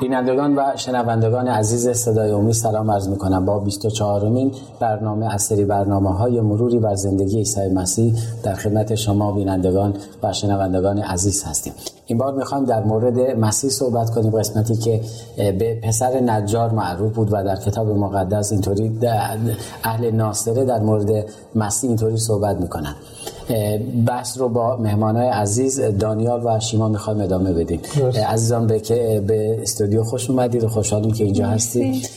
بینندگان و شنوندگان عزیز صدای امید سلام عرض می‌کنم. با 24 مین برنامه از سری برنامه های مروری بر زندگی عیسی مسیح در خدمت شما بینندگان و شنوندگان عزیز هستیم. این بار می‌خوایم در مورد مسیح صحبت کنیم قسمتی که به پسر نجار معروف بود و در کتاب مقدس اینطوری اهل ناصره در مورد مسیح اینطوری صحبت می‌کنن. بحث رو با مهمانای عزیز دانیال و شیما می‌خوایم ادامه بدیم. عزیزان به که به استودیو خوش اومدید و خوشحالیم که اینجا هستید.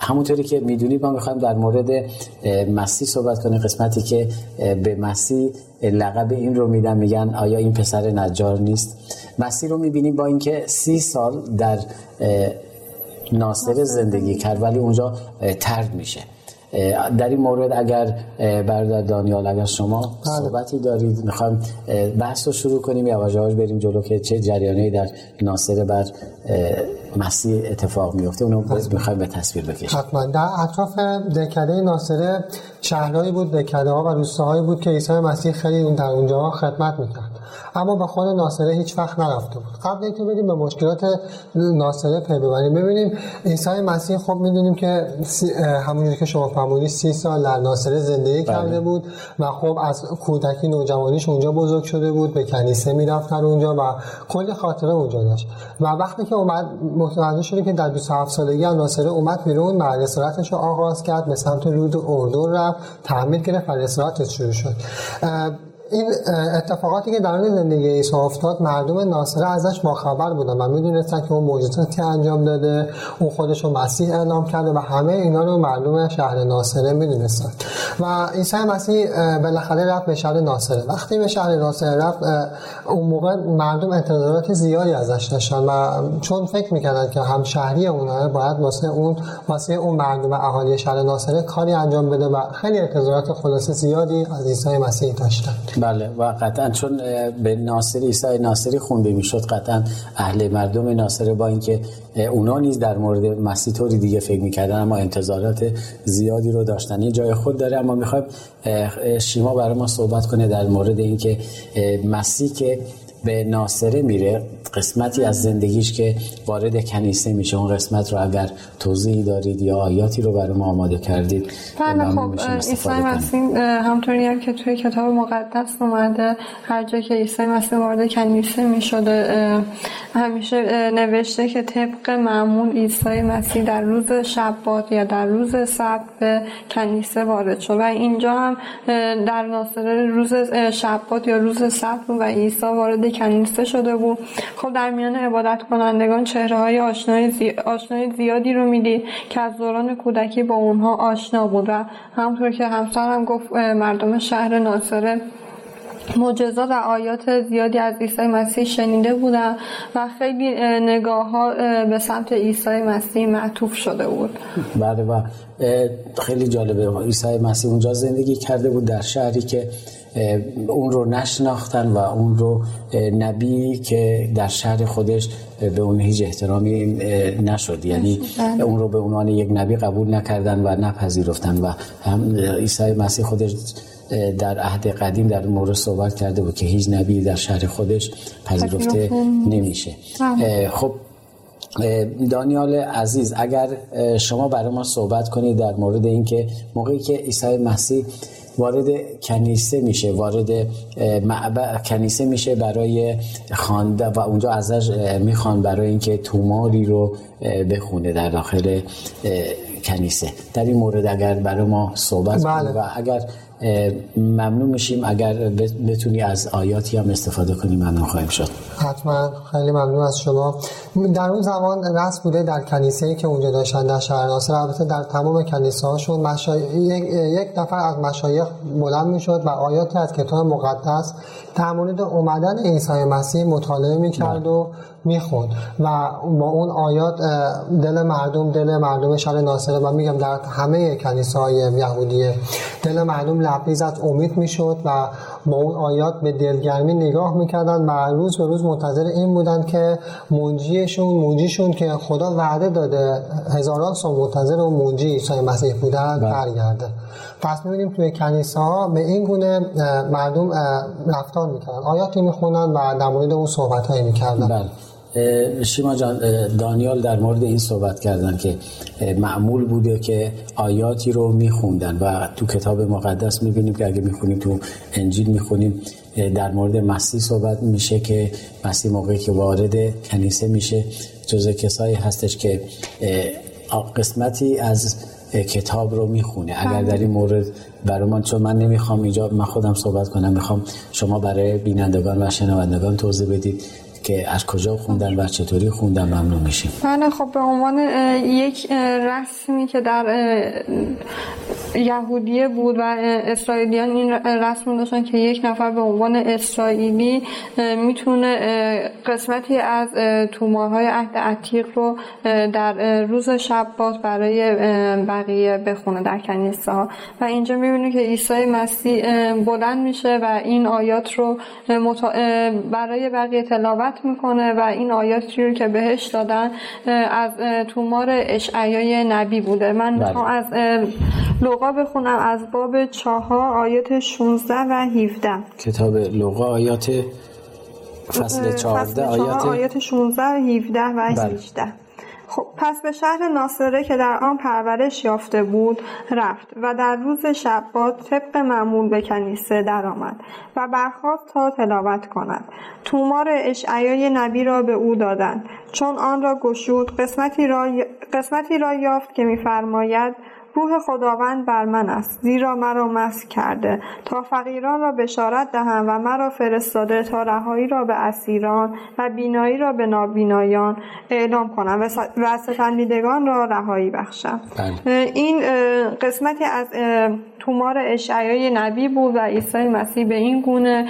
همونطوری که می‌دونید ما می‌خوایم در مورد مسیح صحبت کنیم. قسمتی که به مسیح لقب این رو میدن میگن آیا این پسر نجار نیست؟ مسیح رو می‌بینیم با اینکه سی سال در ناصر زندگی کرد ولی اونجا ترد میشه. در این مورد اگر برادر دانیال اگر شما بله. صحبتی دارید می‌خوایم بحث رو شروع کنیم. یا یواش بریم جلو که چه جریانی در ناصر بر مسیح اتفاق میفته اونو می‌خوایم به تصویر بکشیم. حتما. در اطراف دکده ناصره شهرهایی بود دکده ها و روستاهایی بود که عیسی مسیح خیلی اون در اونجا خدمت می‌کرد. اما به خود ناصره هیچ وقت نرفته بود. قبل اینکه بریم به مشکلات ناصره پی ببریم. ببینیم عیسی مسیح خب می‌دونیم که همونجوری که شما فهمونی سی سال در ناصره زندگی بله. کرده بود و خب از کودکی نوجوانیش اونجا بزرگ شده بود به کنیسه می‌رفت در اونجا و کلی خاطره اونجا داشت. و وقتی که اومد متوجه شده که در 27 سالگی از ناصره اومد بیرون و رو آغاز کرد به سمت رود اردن رفت تعمیر گرفت و شروع شد. این اتفاقاتی که در زندگی عیسی افتاد مردم ناصره ازش باخبر بودن و می‌دونستن که اون معجزاتی انجام داده اون خودش رو مسیح اعلام کرده و همه اینا رو مردم شهر ناصره می‌دونستن. و عیسی مسیح بالاخره رفت به شهر ناصره. وقتی به شهر ناصره رفت اون موقع مردم انتظارات زیادی ازش داشتن و چون فکر می‌کردن که هم شهری اونها باید واسه اون واسه اون مردم اهالی شهر ناصره کاری انجام بده و خیلی انتظارات خلاصه زیادی از عیسی مسیح داشتن. بله و قطعا چون به ناصری عیسی ناصری خونده می‌شد قطعا اهل مردم ناصره با اینکه اونا نیز در مورد مسیح طوری دیگه فکر می‌کردن اما انتظارات زیادی رو داشتن. یه جای خود داره اما می‌خوایم شیما برای ما صحبت کنه در مورد اینکه مسیح که به ناصره میره قسمتی از زندگیش که وارد کنیسه میشه. اون قسمت رو اگر توضیحی دارید یا آیاتی رو برای ما آماده کردید بله خب عیسی مسیح همطوری هم که توی کتاب مقدس اومده هر جا که عیسی مسیح وارد کنیسه می‌شده همیشه نوشته که طبق معمول عیسی مسیح در روز شبات یا در روز سبت به کنیسه وارد شد. و اینجا هم در ناصره روز شبات یا روز سبت و عیسی وارد کنیسه شده بود خب در میان عبادت کنندگان چهره های آشنای, زی... آشنای زیادی رو می‌دید که از دوران کودکی با اونها آشنا بود و همطور که همسرم گفت مردم شهر ناصره معجزات و آیات زیادی از عیسی مسیح شنیده بودن و خیلی نگاه ها به سمت عیسی مسیح معطوف شده بود. بله و خیلی جالبه. عیسی مسیح اونجا زندگی کرده بود در شهری که اون رو نشناختن و اون رو نبی که در شهر خودش به اون هیچ احترامی نشد. یعنی اون رو به عنوان یک نبی قبول نکردن و نپذیرفتن و هم عیسی مسیح خودش در عهد قدیم در مورد صحبت کرده بود که هیچ نبی در شهر خودش پذیرفته نمیشه. خب دانیال عزیز اگر شما برای ما صحبت کنید در مورد اینکه موقعی که عیسی مسیح وارد کنیسه میشه وارد معبد کنیسه میشه برای خوانده و اونجا ازش می‌خوان برای اینکه توماری رو بخونه در داخل کنیسه. در این مورد اگر برای ما صحبت بله. و اگر ممنون میشیم. اگر بتونی از آیاتی هم استفاده کنی ممنون خواهیم شد. حتما. خیلی ممنون از شما. در اون زمان رسم بوده در کنیسه که اونجا داشتن در شهر ناصر. البته در تمام کنیسه هاشون مشای... یک نفر از مشایخ بلند می‌شد و آیاتی از کتاب مقدس در مورد اومدن عیسی مسیح مطالعه می‌کرد و می‌خوند و با اون آیات دل مردم دل مردم شهر ناصره و میگم در همه کنیسه های یهودیه دل مردم لبریز از امید می‌شد و با اون آیات به دلگرمی نگاه می‌کردن و روز به روز منتظر این بودن که منجیشون منجیشون که خدا وعده داده هزاران سال منتظر اون منجی عیسی مسیح بودن بله. برگرده پس می‌بینیم توی کنیسه ها به این گونه مردم رفتار می‌کردن آیاتی می‌خونن و در مورد اون صحبت هایی می‌کردن بله. شیما جان دانیال در مورد این صحبت کردن که معمول بوده که آیاتی رو میخوندن و تو کتاب مقدس می‌بینیم که اگه می‌خونیم تو انجیل می‌خونیم در مورد مسیح صحبت میشه که مسیح موقعی که وارد کنیسه میشه. جزء کسایی هستش که قسمتی از کتاب رو می‌خونه. اگر بله. در این مورد برای من چون من نمی‌خوام اینجا من خودم صحبت کنم می‌خوام شما برای بینندگان و شنوندگان توضیح بدید. که از کجا خوندن و چطوری خوندن ممنون میشیم. بله خب به عنوان یک رسمی که در یهودیه بود و اسرائیلیان این رسم داشتن که یک نفر به عنوان اسرائیلی می‌تونه قسمتی از تومارهای عهد عتیق رو در روز شبات برای بقیه بخونه در کنیسه و اینجا می‌بینیم که عیسی مسیح بلند میشه و این آیات رو برای بقیه تلاوت می‌کنه و این آیاتی رو که بهش دادن از تومار اشعیای نبی بوده من بله. می‌خوام از لغا بخونم از باب چهار آیات 16 و 17 کتاب لغا آیات فصل 14 آیات آیات 16 17 و 18 بله. خب پس به شهر ناصره که در آن پرورش یافته بود رفت و در روز شبات طبق معمول به کنیسه درآمد و برخواست تا تلاوت کند. تومار اشعیای نبی را به او دادند. چون آن را گشود قسمتی را, قسمتی را یافت که میفرماید روح خداوند بر من است زیرا مرا مسک کرده تا فقیران را بشارت دهم و مرا فرستاده تا رهایی را به اسیران و بینایی را به نابینایان اعلام کنم و ستندیدگان را رهایی بخشم بله. این قسمتی از تومار اشعیای نبی بود و عیسی مسیح به این گونه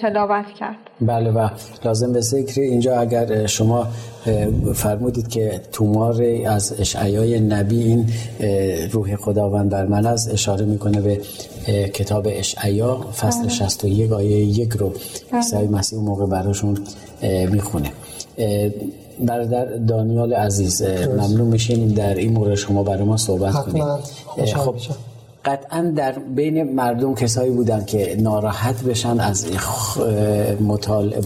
تلاوت کرد. بله و لازم به ذکر اینجا اگر شما فرمودید که تومار از اشعیای نبی این روح خداوند بر من از اشاره می‌کنه به کتاب اشعیا فصل 61 بله. آیه یک رو بله. عیسی مسیح اون موقع براشون می‌خونه. برادر دانیال عزیز ممنون میشین در این مورد شما برای ما صحبت کنید. خب قطعا در بین مردم کسایی بودن که ناراحت بشن از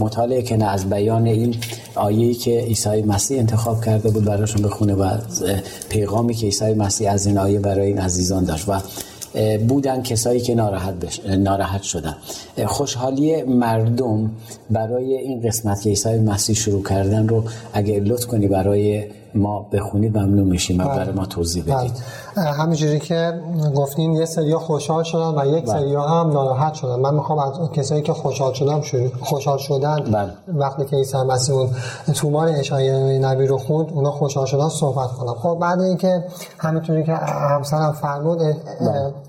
مطالعه که نه از بیان این آیه‌ای که عیسی مسیح انتخاب کرده بود براشون بخونه و پیغامی که عیسی مسیح از این آیه برای این عزیزان داشت و بودن کسایی که ناراحت. ناراحت شدن خوشحالی مردم برای این قسمت که عیسی مسیح شروع کردن رو اگه لطف کنی برای ما بخونید ممنون میشیم و بله. برای ما توضیح بدید بله. همینجوری که گفتین یه سریا خوشحال شدن و یک بله. سریا هم ناراحت شدن من می‌خوام از کسایی که خوشحال شدن خوشحال شدن. وقتی که عیسی مسیح اون تومار اشعیا نبی رو خوند اونا خوشحال شدن صحبت کنم خب بعد اینکه همینطوری که همسرم فرمود.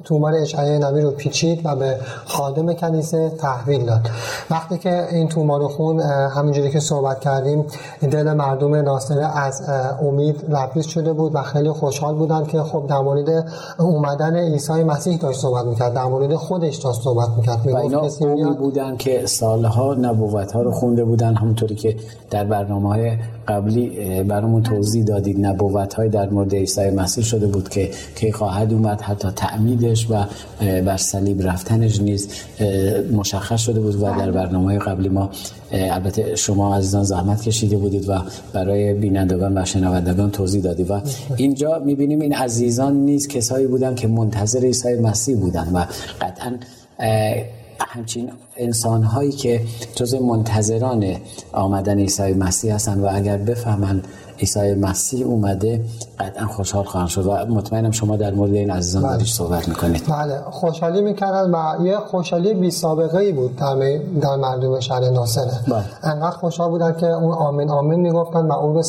تومار اشعیا نبی رو پیچید و به خادم کنیسه تحویل داد وقتی که این تومار رو خون همینجوری که صحبت کردیم دل مردم ناصره از امید لبریز شده بود و خیلی خوشحال بودن که خب در مورد اومدن عیسی مسیح داشت صحبت می‌کرد. در مورد خودش داشت صحبت می‌کرد. و اینا قومی بودن که سالها نبوت ها رو خونده بودن همونطوری که در برنامه های قبلی برامون توضیح دادید نبوت های در مورد عیسی مسیح شده بود که که خواهد اومد حتی تعمیدش و بر صلیب رفتنش نیز مشخص شده بود و در برنامه های قبلی ما البته شما عزیزان زحمت کشیده بودید و برای بینندگان و شنوندگان توضیح دادی و اینجا می‌بینیم این عزیزان نیز کسایی بودن که منتظر عیسی مسیح بودن و قطعا همچین انسان هایی که جز منتظران آمدن عیسی مسیح هستند و اگر بفهمند عیسی مسیح اومده قطعا خوشحال خواهند شد و مطمئنم شما در مورد این عزیزان بله. صحبت می‌کنید بله خوشحالی می‌کردن و یه خوشحالی بی سابقه ای بود در, در مردم شهر ناصره بله. انقدر خوشحال بودن که اون آمین آمین می‌گفتن و اون رو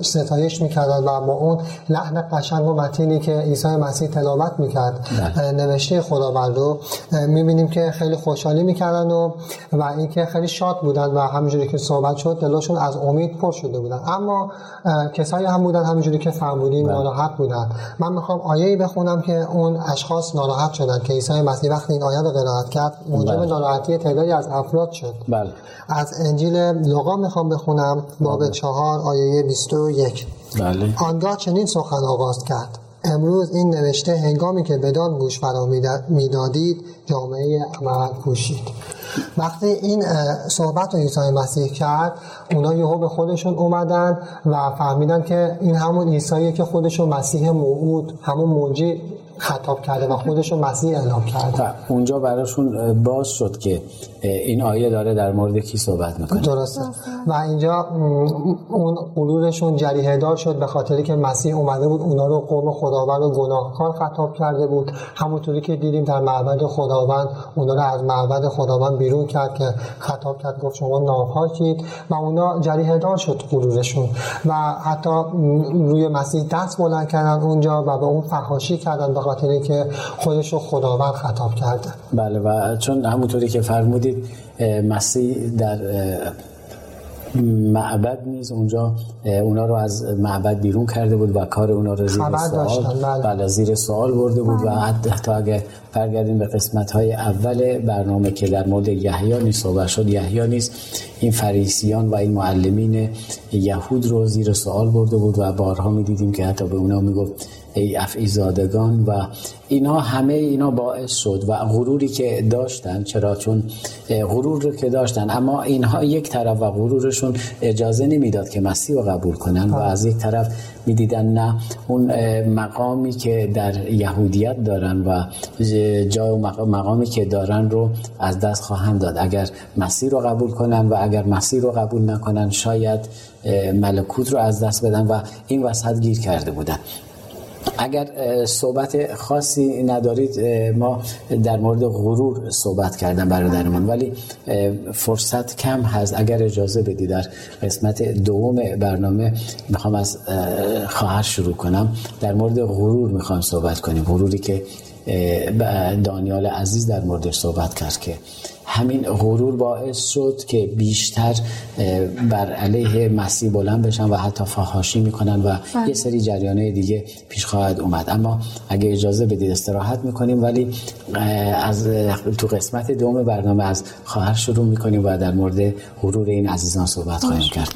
ستایش می‌کردن و با اون لحن قشنگ و متینی که عیسی مسیح تلاوت می‌کرد بله. نوشته خداوند رو می‌بینیم که خیلی خوشحالی می‌کردن و و اینکه خیلی شاد بودن و همینجوری که صحبت شد دلشون از امید پر شده بودن اما کسایی هم بودن همینجوری که فرمودین بله. ناراحت بودن من می‌خوام آیه ای بخونم که اون اشخاص ناراحت شدن که عیسی مسیح وقتی این آیه رو قرائت کرد موجب بله. ناراحتی تعدادی از افراد شد بله. از انجیل لوقا می‌خوام بخونم باب بله. چهار آیه 21 بله. آنگاه چنین سخن آغاز کرد امروز این نوشته هنگامی که بدان گوش فرا می‌دادید جامعه عمل پوشید. وقتی این صحبت رو عیسی مسیح کرد اونا یهو به خودشون اومدن و فهمیدن که این همون عیسیه که خودشون مسیح موعود همون موجی خطاب کرده و خودشون مسیح اعلام کرده. اونجا براشون باز شد که این آیه داره در مورد کی صحبت می‌کنه؟ درسته. و اینجا اون قلورشون جریه دار شد به خاطری که مسیح اومده بود اونا رو قوم خداوند و گناهکار خطاب کرده بود. همونطوری که دیدیم در معبد خداوند اونا رو از معبد خداوند بیرون کرد که خطاب کرد گفت شما ناپاکید و اونا جریه دار شد قلورشون و حتی روی مسیح دست بلند کردن اونجا و به اون فحاشی کردن به خاطر که خودش رو خداوند خطاب کرده. بله و چون همونطوری که فرمودید مسیح در معبد نیز اونجا اونا رو از معبد بیرون کرده بود و کار اونا رو زیر سوال بله. بله زیر سوال برده بود و بله. حتی اگه برگردیم به قسمت های اول برنامه که در مورد یحیی نیست صحبت شد یحیی نیست این فریسیان و این معلمین یهود رو زیر سوال برده بود و بارها می‌دیدیم که حتی به اونا می‌گفت ای افعی زادگان و اینا همه اینا باعث شد و غروری که داشتن چرا؟ چون غرور رو که داشتن. اما اینها یک طرف و غرورشون اجازه نمی‌داد که مسیح رو قبول کنن و از یک طرف می‌دیدن نه اون مقامی که در یهودیت دارن و جای مقامی که دارن رو از دست خواهند داد. اگر مسیح رو قبول کنن و اگر مسیح رو قبول نکنن شاید ملکوت رو از دست بدن و این وسط گیر کرده بودن. اگر صحبت خاصی ندارید ما در مورد غرور صحبت کردن برادرمان ولی فرصت کم هست. اگر اجازه بدید در قسمت دوم برنامه می‌خوام از خواهر شروع کنم. در مورد غرور می‌خوام صحبت کنیم. غروری که دانیال عزیز در موردش صحبت کرد که همین غرور باعث شد که بیشتر بر علیه مسیح بلند بشن و حتی فحاشی می‌کنن و بله. یه سری جریانه دیگه پیش خواهد اومد. اما اگه اجازه بدید استراحت می‌کنیم ولی از تو قسمت دوم برنامه از خواهر شروع می‌کنیم و در مورد غرور این عزیزان صحبت خواهیم کرد.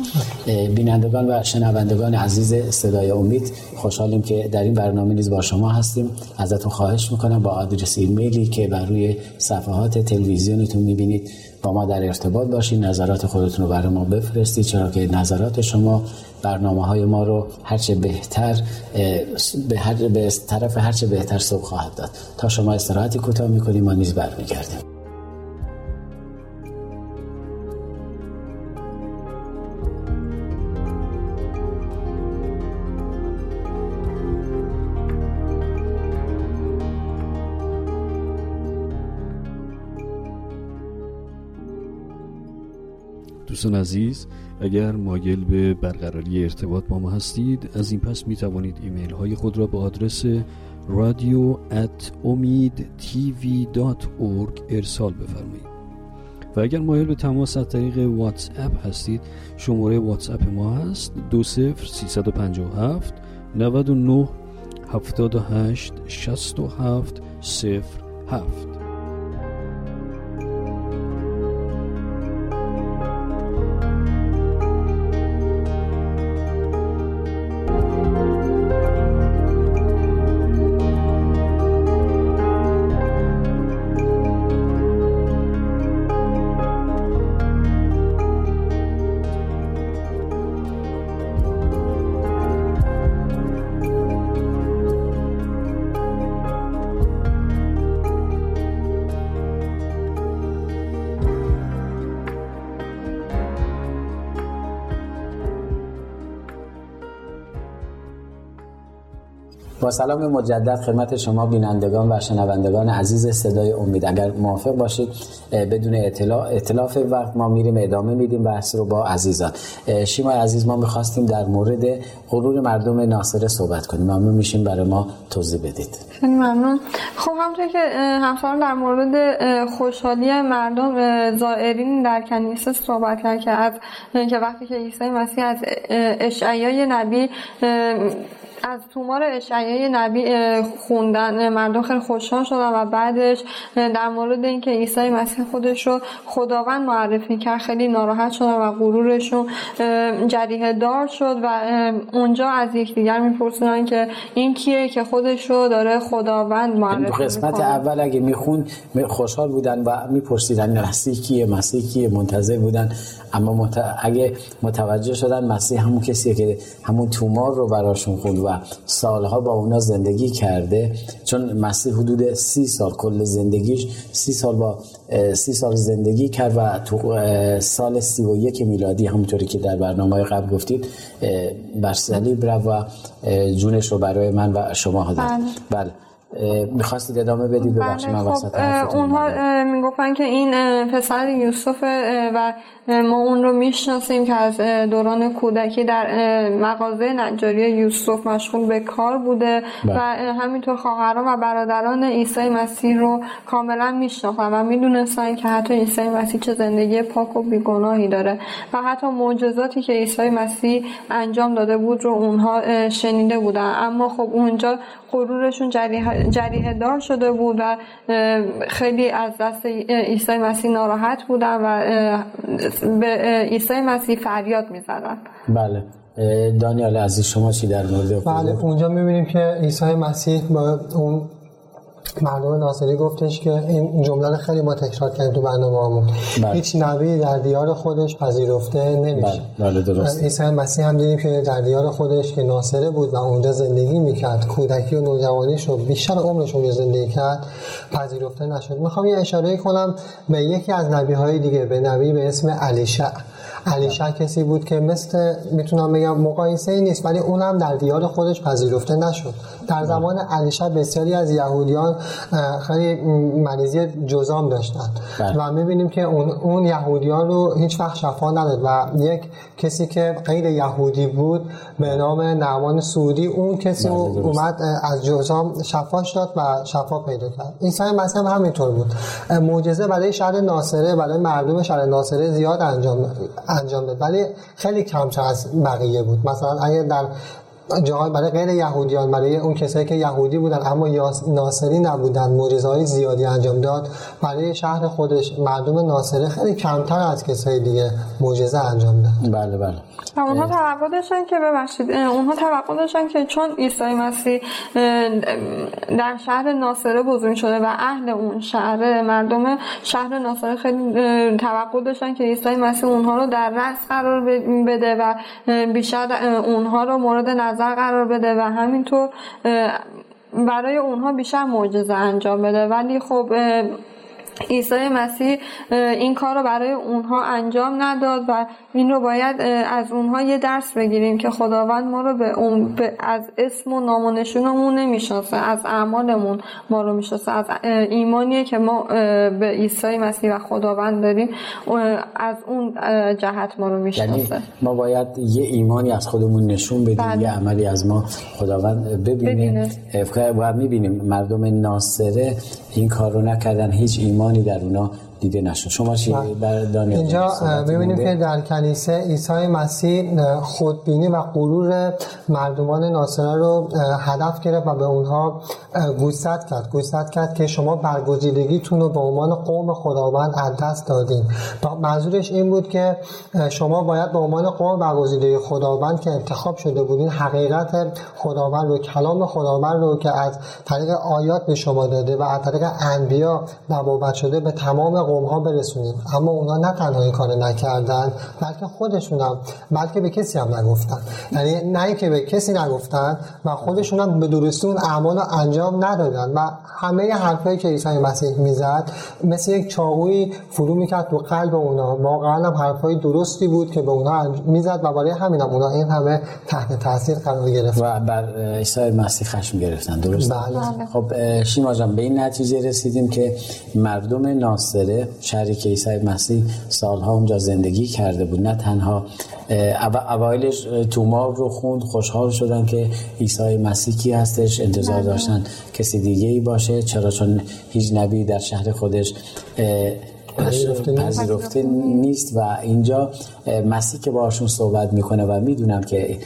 بینندگان و شنوندگان عزیز صدای امید خوشحالیم که در این برنامه نیز با شما هستیم. ازتون خواهش می‌کنم با آدرس ایمیلی که بر روی صفحات تلویزیونتون می‌بینید. با ما در ارتباط باشید نظرات خودتون رو برای ما بفرستید. چرا که نظرات شما برنامه های ما رو هرچه بهتر به, هر به طرف هرچه بهتر سوق خواهد داد. تا شما استراحتی کوتاه می‌کنیم ما نیز برمیگردیم. دوستان عزیز اگر مایل به برقراری ارتباط با ما هستید از این پس می توانید ایمیل های خود را به آدرس رادیو ارسال بفرمایید. و اگر مایل به تماس از طریق واتس اپ هستید شماره واتس اپ ما هست 20357 99 78 67 07 سلام مجدد خدمت شما بینندگان و شنوندگان عزیز صدای امید. اگر موافق باشید بدون اطلاع اطلاف وقت ما میریم ادامه میدیم بحث رو با عزیزان. شیما عزیز ما می‌خواستیم در مورد غرور مردم ناصره صحبت کنیم. ممنون میشیم برای ما توضیح بدید. خیلی ممنون. خب همونطور که همسان در مورد خوشحالی مردم زائرین در کنیسه صحبت کرد. که از که وقتی که عیسی مسیح از اشعیای نبی از تومار اشعیای نبی خوندن مردم خیلی خوشحال شدن و بعدش در مورد اینکه عیسی مسیح خودش رو خداوند معرفی کرد خیلی ناراحت شدن و غرورشون جریه دار شد و اونجا از یکدیگر میپرسیدن که این کیه که خودش رو داره خداوند معرفی قسمت اول اگه میخون خوشحال بودن و میپرسیدن مسیح کیه مسیح کیه منتظر بودن. اما مت... اگه متوجه شدن مسیح همون کسیه که همون تومار رو براشون خوند و سالها با اونا زندگی کرده. چون مسیح حدود سی سال کل زندگیش سی سال با سی سال زندگی کرد و تو سال سی و یک میلادی همونطوری که در برنامه قبل گفتید بر صلیب و جونش رو برای من و شما داد. بله, بله. می‌خواستید ادامه بدید؟ ببخشید من بله، وسط خب اونها می‌گفتن که این پسر یوسف و ما اون رو می‌شناسیم که از دوران کودکی در مغازه نجاری یوسف مشغول به کار بوده بله. و همینطور خواهران و برادران عیسی مسیح رو کاملا میشناختن و می‌دونستن که حتی عیسی مسیح چه زندگی پاک و بیگناهی داره و حتی معجزاتی که عیسی مسیح انجام داده بود رو اونها شنیده بودن. اما خب اونجا غرورشون جریه دار شده بود و خیلی از دست عیسی مسیح ناراحت بودن و به عیسی مسیح فریاد می‌زدن. بله. دانیال عزیز شما چی در مورد بله اونجا می‌بینیم که عیسی مسیح با اون مردم ناصری گفتش که این جمله خیلی ما تکرار کردیم تو برنامه همون بله. هیچ نبی در دیار خودش پذیرفته نمیشه. بله, بله درست عیسی مسیح هم دیدیم که در دیار خودش که ناصره بود و اونجا زندگی می‌کرد کودکی و نوجوانیش رو بیشتر عمرش رو زندگی کرد پذیرفته نشد. می‌خوام یه اشاره کنم به یکی از نبی های دیگه به نبی به اسم علیشع. علیشا کسی بود که مثل می‌تونم بگم مقایسه ای نیست ولی اونم در دیار خودش پذیرفته نشد. در زمان علیشا بسیاری از یهودیان خیلی مریضی جزام داشتن بله. و می‌بینیم که اون, اون یهودیان رو هیچ وقت شفا نداد و یک کسی که غیر یهودی بود به نام نعمان سعودی اون کسی بله، اومد از جزام شفاش داد و شفا پیدا کرد. عیسی مسیح هم همینطور بود. معجزه برای شهر ناصره برای مردم شهر ناصره زیاد انجام انجام داد. ولی خیلی کمتر از بقیه بود. مثلا اگر در جاهای برای غیر یهودیان برای اون کسایی که یهودی بودن اما ناصری نبودن معجزه های زیادی انجام داد برای شهر خودش مردم ناصره خیلی کمتر از کسای دیگه معجزه انجام داد. بله بله. اونها توقع داشتن که ببخشید اونها توقع داشتن که چون عیسی مسیح در شهر ناصره بزرگ شده و اهل اون شهر مردم شهر ناصره خیلی توقع داشتن که عیسی مسیح اونها رو در رأس قرار بده و بیشتر اونها رو مورد نظر قرار بده و همینطور برای اونها بیشتر معجزه انجام بده. ولی خب عیسی مسیح این کار رو برای اونها انجام نداد و این رو باید از اونها یه درس بگیریم که خداوند ما رو به اون از اسم و نام و نشونمون نمی‌شناسه از اعمالمون ما رو می‌شناسه از ایمانیه که ما به عیسی مسیح و خداوند داریم از اون جهت ما رو می‌شناسه. یعنی ما باید یه ایمانی از خودمون نشون بدیم بله. یه عملی از ما خداوند ببینه و می‌بینیم. مردم ناصره این کار رو نکردن هیچ ایمانی در اونا دیده نشد. شما چی بله. اینجا می‌بینیم که در کنیسه عیسی مسیح خودبینی و غرور مردمان ناصره رو هدف گرفت و به اونها گوشزد کرد. گوشزد کرد که شما برگزیدگیتون رو به عنوان قوم خداوند از دست دادین. منظورش این بود که شما باید به عنوان قوم برگزیده خداوند که انتخاب شده بودین حقیقت خداوند رو کلام خداوند رو که از طریق آیات به شما داده و از طریق انبیا نبوت شده به تمام قوم ها برسونیم. اما اونا نه تنها این کار نکردن بلکه خودشون هم بلکه به کسی هم نگفتن. یعنی نه که به کسی نگفتن و خودشون هم به درستی اون اعمال رو انجام ندادن. و همه حرفایی که عیسی مسیح می‌زد مثل یک چاقوی فرو می‌کرد تو قلب اونا. واقعا هم حرفای درستی بود که به اونا می‌زد و برای همین هم اونا این همه تحت تاثیر قرار گرفت و بر عیسی مسیح خشم گرفتن. درست بله. خب شیما جان به این نتیجه رسیدیم که مردم ناصره شهری که عیسی مسیح سالها اونجا زندگی کرده بود. نه تنها اوایلش تومار رو خوند خوشحال شدن که عیسی مسیح کی هستش انتظار. داشتن کسی دیگه ای باشه. چرا؟ چون هیچ نبی در شهر خودش پذیرفته نیست و اینجا مسیح که باشون صحبت می‌کنه و می‌دونم که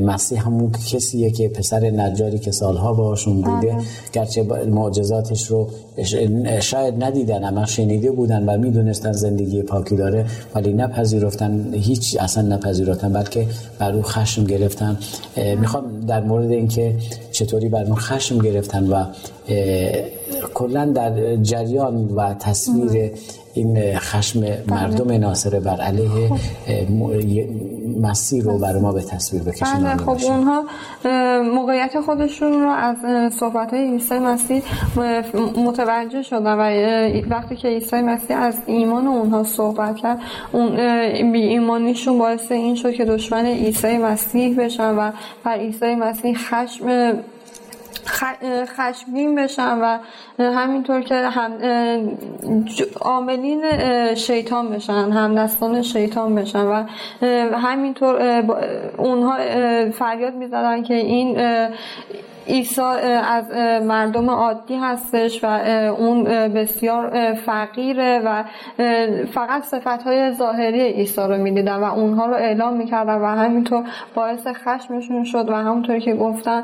مسیح همون کسیه که پسر نجاری که سالها باشون بوده آره. گرچه معجزاتش رو شاید ندیدن اما شنیده بودن و می‌دونستن زندگی پاکی داره ولی نپذیرفتن هیچ اصلا نپذیرفتن بلکه بر او خشم گرفتن می‌خوام در مورد اینکه چطوری بر اون خشم گرفتن و کلا در جریان و تصویر این خشم مردم بله. ناصره بر علیه خب. مسیر رو بر ما به تصویر بکشن بله خب اونها موقعیت خودشون رو از صحبت های عیسی مسیح متوجه شدن و وقتی که عیسی مسیح از ایمان اونها صحبت کرد اون بی ایمانیشون باعث این شد که دشمن عیسی مسیح بشن و بر عیسی مسیح خشم خشمگین بشن و همینطور که هم عاملین شیطان بشن همدستان شیطان بشن و همینطور اونها فریاد می‌زدن که این عیسی از مردم عادی هستش و اون بسیار فقیره و فقط صفت های ظاهری عیسی رو می‌دیدن و اونها رو اعلام می‌کردن و همینطور باعث خشمشون شد و همونطور که گفتن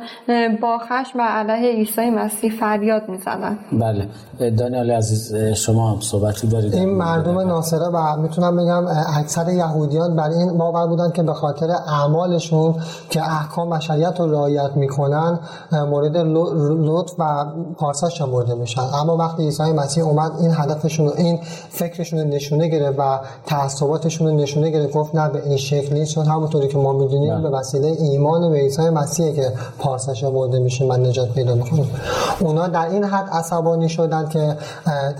با خشم و علیه عیسی مسیح فریاد می‌زدن. بله. دانیال عزیز شما هم صحبتی دارید. این مردم ناصره و می‌تونم بگم اکثر یهودیان برای این باور بودن که به خاطر اعمالشون که احکام و شریعت رو رعایت می‌کنن مورد لطف و پارسا شمرده میشن. اما وقتی عیسی مسیح اومد این هدفشون این فکرشون نشونه گرفت و تعصباتشون نشونه گرفت. گفت نه به این شکلی چون همونطوری که ما می‌دونیم. به وسیله ایمان به عیسی مسیح که پارسا شمرده میشه من نجات پیدا می‌کنیم اونا در این حد عصبانی شدن که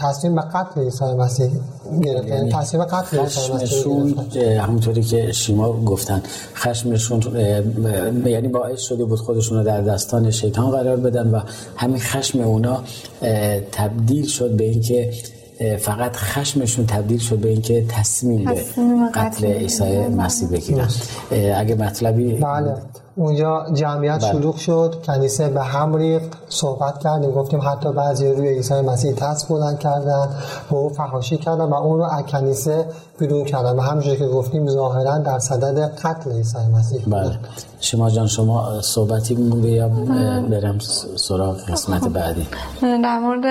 تصمیم به قتل عیسی مسیح گرفتن. یعنی تصمیم قتل عیسی مسیح همونطوری که شیما گفتن خشمشون یعنی باعث شده بود خودشون رو در دستان شیطان قرار بدن و همین خشم اونا تبدیل شد به اینکه فقط خشمشون تبدیل شد به اینکه تصمیم به قتل عیسی مسیح بگیرن. اگه مطلبی بله. اونجا جمعیت بله. شلوغ شد کنیسه به هم ریخت صحبت کردیم گفتیم حتی بعضی روی عیسی مسیح دست بلند کردن با او فحاشی کردن و اون رو از کنیسه بیرون کردن و همونجوری که گفتیم ظاهرا در صدد قتل عیسی مسیح بله شما جان شما صحبتی مونده یا برم سراغ قسمت خب. بعدی در مورد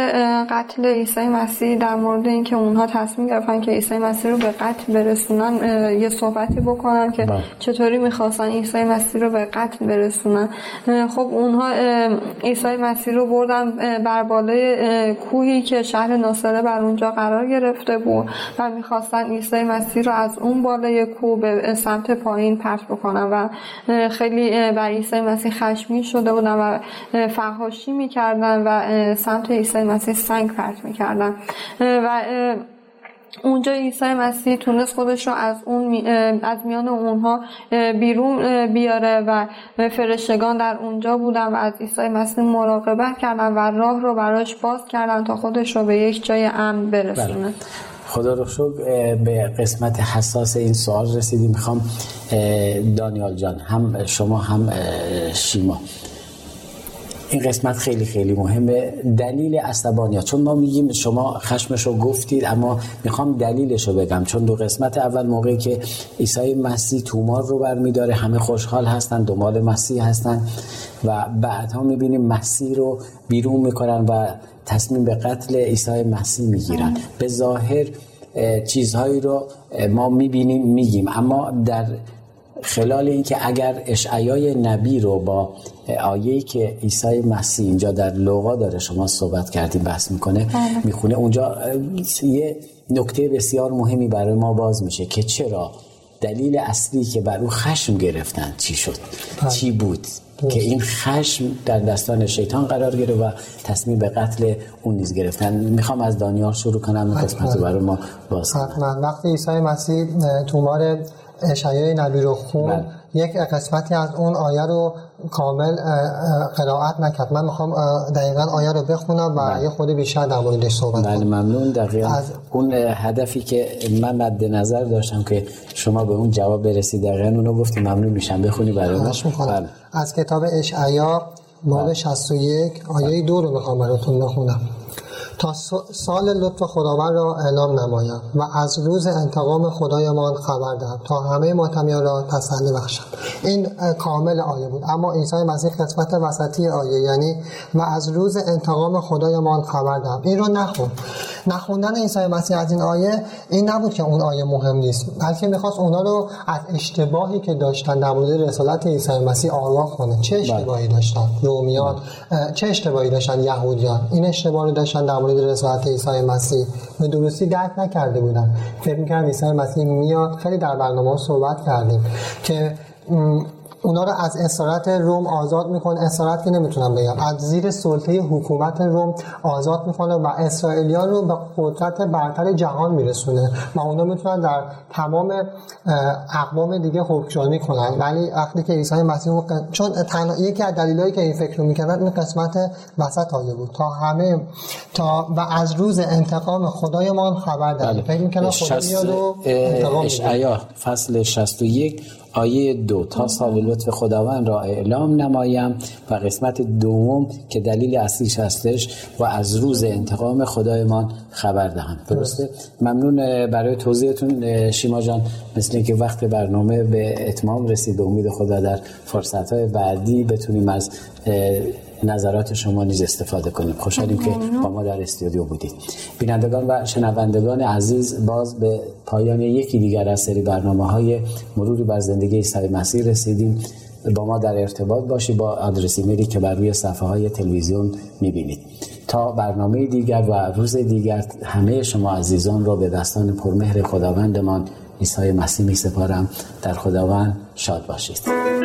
قتل عیسی مسیح در مورد اینکه اونها تصمیم گرفتن که عیسی مسیح رو به قتل برسونن یه صحبتی بکنن که بله. چطوری می‌خواستن عیسی مسیح رو به قتل برسونن خب اونها عیسی مسیح رو بردن بر بالای کوهی که شهر ناصره بر اونجا قرار گرفته بود و می‌خواستن عیسی مسیح رو از اون بالای کوه به سمت پایین پرت بکنن و خیلی بر عیسی مسیح خشمی شده بودن و فحاشی می‌کردن و سمت عیسی مسیح سنگ پرت می‌کردن. و اونجا عیسی مسیح تونست خودش رو از اون از میان اونها بیرون بیاره و فرشتگان در اونجا بودن و از عیسی مسیح مراقبت کردن و راه رو براش باز کردن تا خودش رو به یک جای امن برسونه. بله. خدا رو شکر به قسمت حساس این سوال رسیدیم. می‌خوام دانیال جان هم شما هم شیما. این قسمت خیلی خیلی مهمه. دلیل عصبانیت. چون ما میگیم شما خشمشو گفتید اما می‌خوام دلیلشو بگم. چون دو قسمت اول موقعی که عیسی مسیح تومار رو برمیداره همه خوشحال هستن دنبال مسیح هستن و بعدها می‌بینیم مسیح رو بیرون می‌کنن و تصمیم به قتل عیسی مسیح می‌گیرن. به ظاهر چیزهایی رو ما می‌بینیم میگیم. اما در خلال اینکه اگر اشعیای نبی رو با آیه‌ای که عیسی مسیح اینجا در لوقا داره شما صحبت کردیم بحث می‌کنه بله. می‌خونه اونجا یه نکته بسیار مهمی برای ما باز میشه که چرا دلیل اصلی که بر او خشم گرفتن چی شد بله. چی بود که این خشم در دستان شیطان قرار گرفت و تصمیم به قتل اون نیز گرفتن می‌خوام از دانیال شروع کنم این قسمت رو برای ما باز کنم. وقتی عیسی مسیح تومار اشعیای نبی رو خون بله. یک قسمتی از اون آیه رو کامل قرائت نکرد. من می‌خوام دقیقا آیه رو بخونم و بله. یه خود بیشتر در موردش صحبت بله کنم. ممنون. دقیقا از- اون هدفی که من مد نظر داشتم که شما به اون جواب برسید دقیقا اونو گفتی ممنون میشم. بخونی برای بله. از کتاب اشعیا باب 61 آیه دو رو می‌خوام براتون بخونم. تا سال لطف خداوند را اعلام نمایم و از روز انتقام خدایمان خبر دهم تا همه ماتمیان را تسلی بخشم. این کامل آیه بود. اما عیسی مسیح قسمت وسطی آیه یعنی و از روز انتقام خدایمان خبر دهم. این رو نخون. نخوندن عیسی مسیح از این آیه این نبود که اون آیه مهم نیست. بلکه می‌خواست اونا رو از اشتباهی که داشتن در مورد رسالت عیسی مسیح آگاه کنه. چه اشتباهی داشتن؟ رومیان اه، چه اشتباهی داشتن؟ یهودیان. این اشتباه رو داشتن در مورد رسالت عیسی مسیح. به درستی درک نکرده بودن. فکر می‌کردن عیسی مسیح میاد. خیلی در برنامه صحبت کردیم که اونا رو از اسارت روم آزاد می‌کنه. اسارت که نمی‌تونم بگم. از زیر سلطه حکومت روم آزاد می‌کنه و اسرائیلیان رو به قدرت برتر جهان میرسونه و اونا می‌تونن در تمام اقوام دیگه حکمرانی کنن. ولی وقتی که عیسی مسیح چون تنها یکی از دلایلی که این فکر رو می‌کردن این قسمت وسط آیه بود. تا همه تا و از روز انتقام خدایمان خبر دهیم فکر می‌کنن خدا میاد و انتقام اشعیا فصل 61 آیه دو تا سال لطف خداوند را اعلام نمایم و قسمت دوم که دلیل اصلیش هستش و از روز انتقام خدایمان خبر دهم. درسته؟ ممنون برای توضیحتون شیما جان. مثل اینکه وقت برنامه به اتمام رسید به امید خدا در فرصت های بعدی بتونیم از نظرات شما نیز استفاده کنیم. خوشحالیم که با ما در استودیو بودید. بینندگان و شنوندگان عزیز باز به پایان یکی دیگر از سری برنامه های مروری بر زندگی عیسی مسیح رسیدیم. با ما در ارتباط باشید با آدرس ایمیلی که بر روی صفحه های تلویزیون می‌بینید. تا برنامه دیگر و روز دیگر همه شما عزیزان را به دستان پرمهر خداوندمان عیسی مسیح می سپارم در خداوند شاد باشید.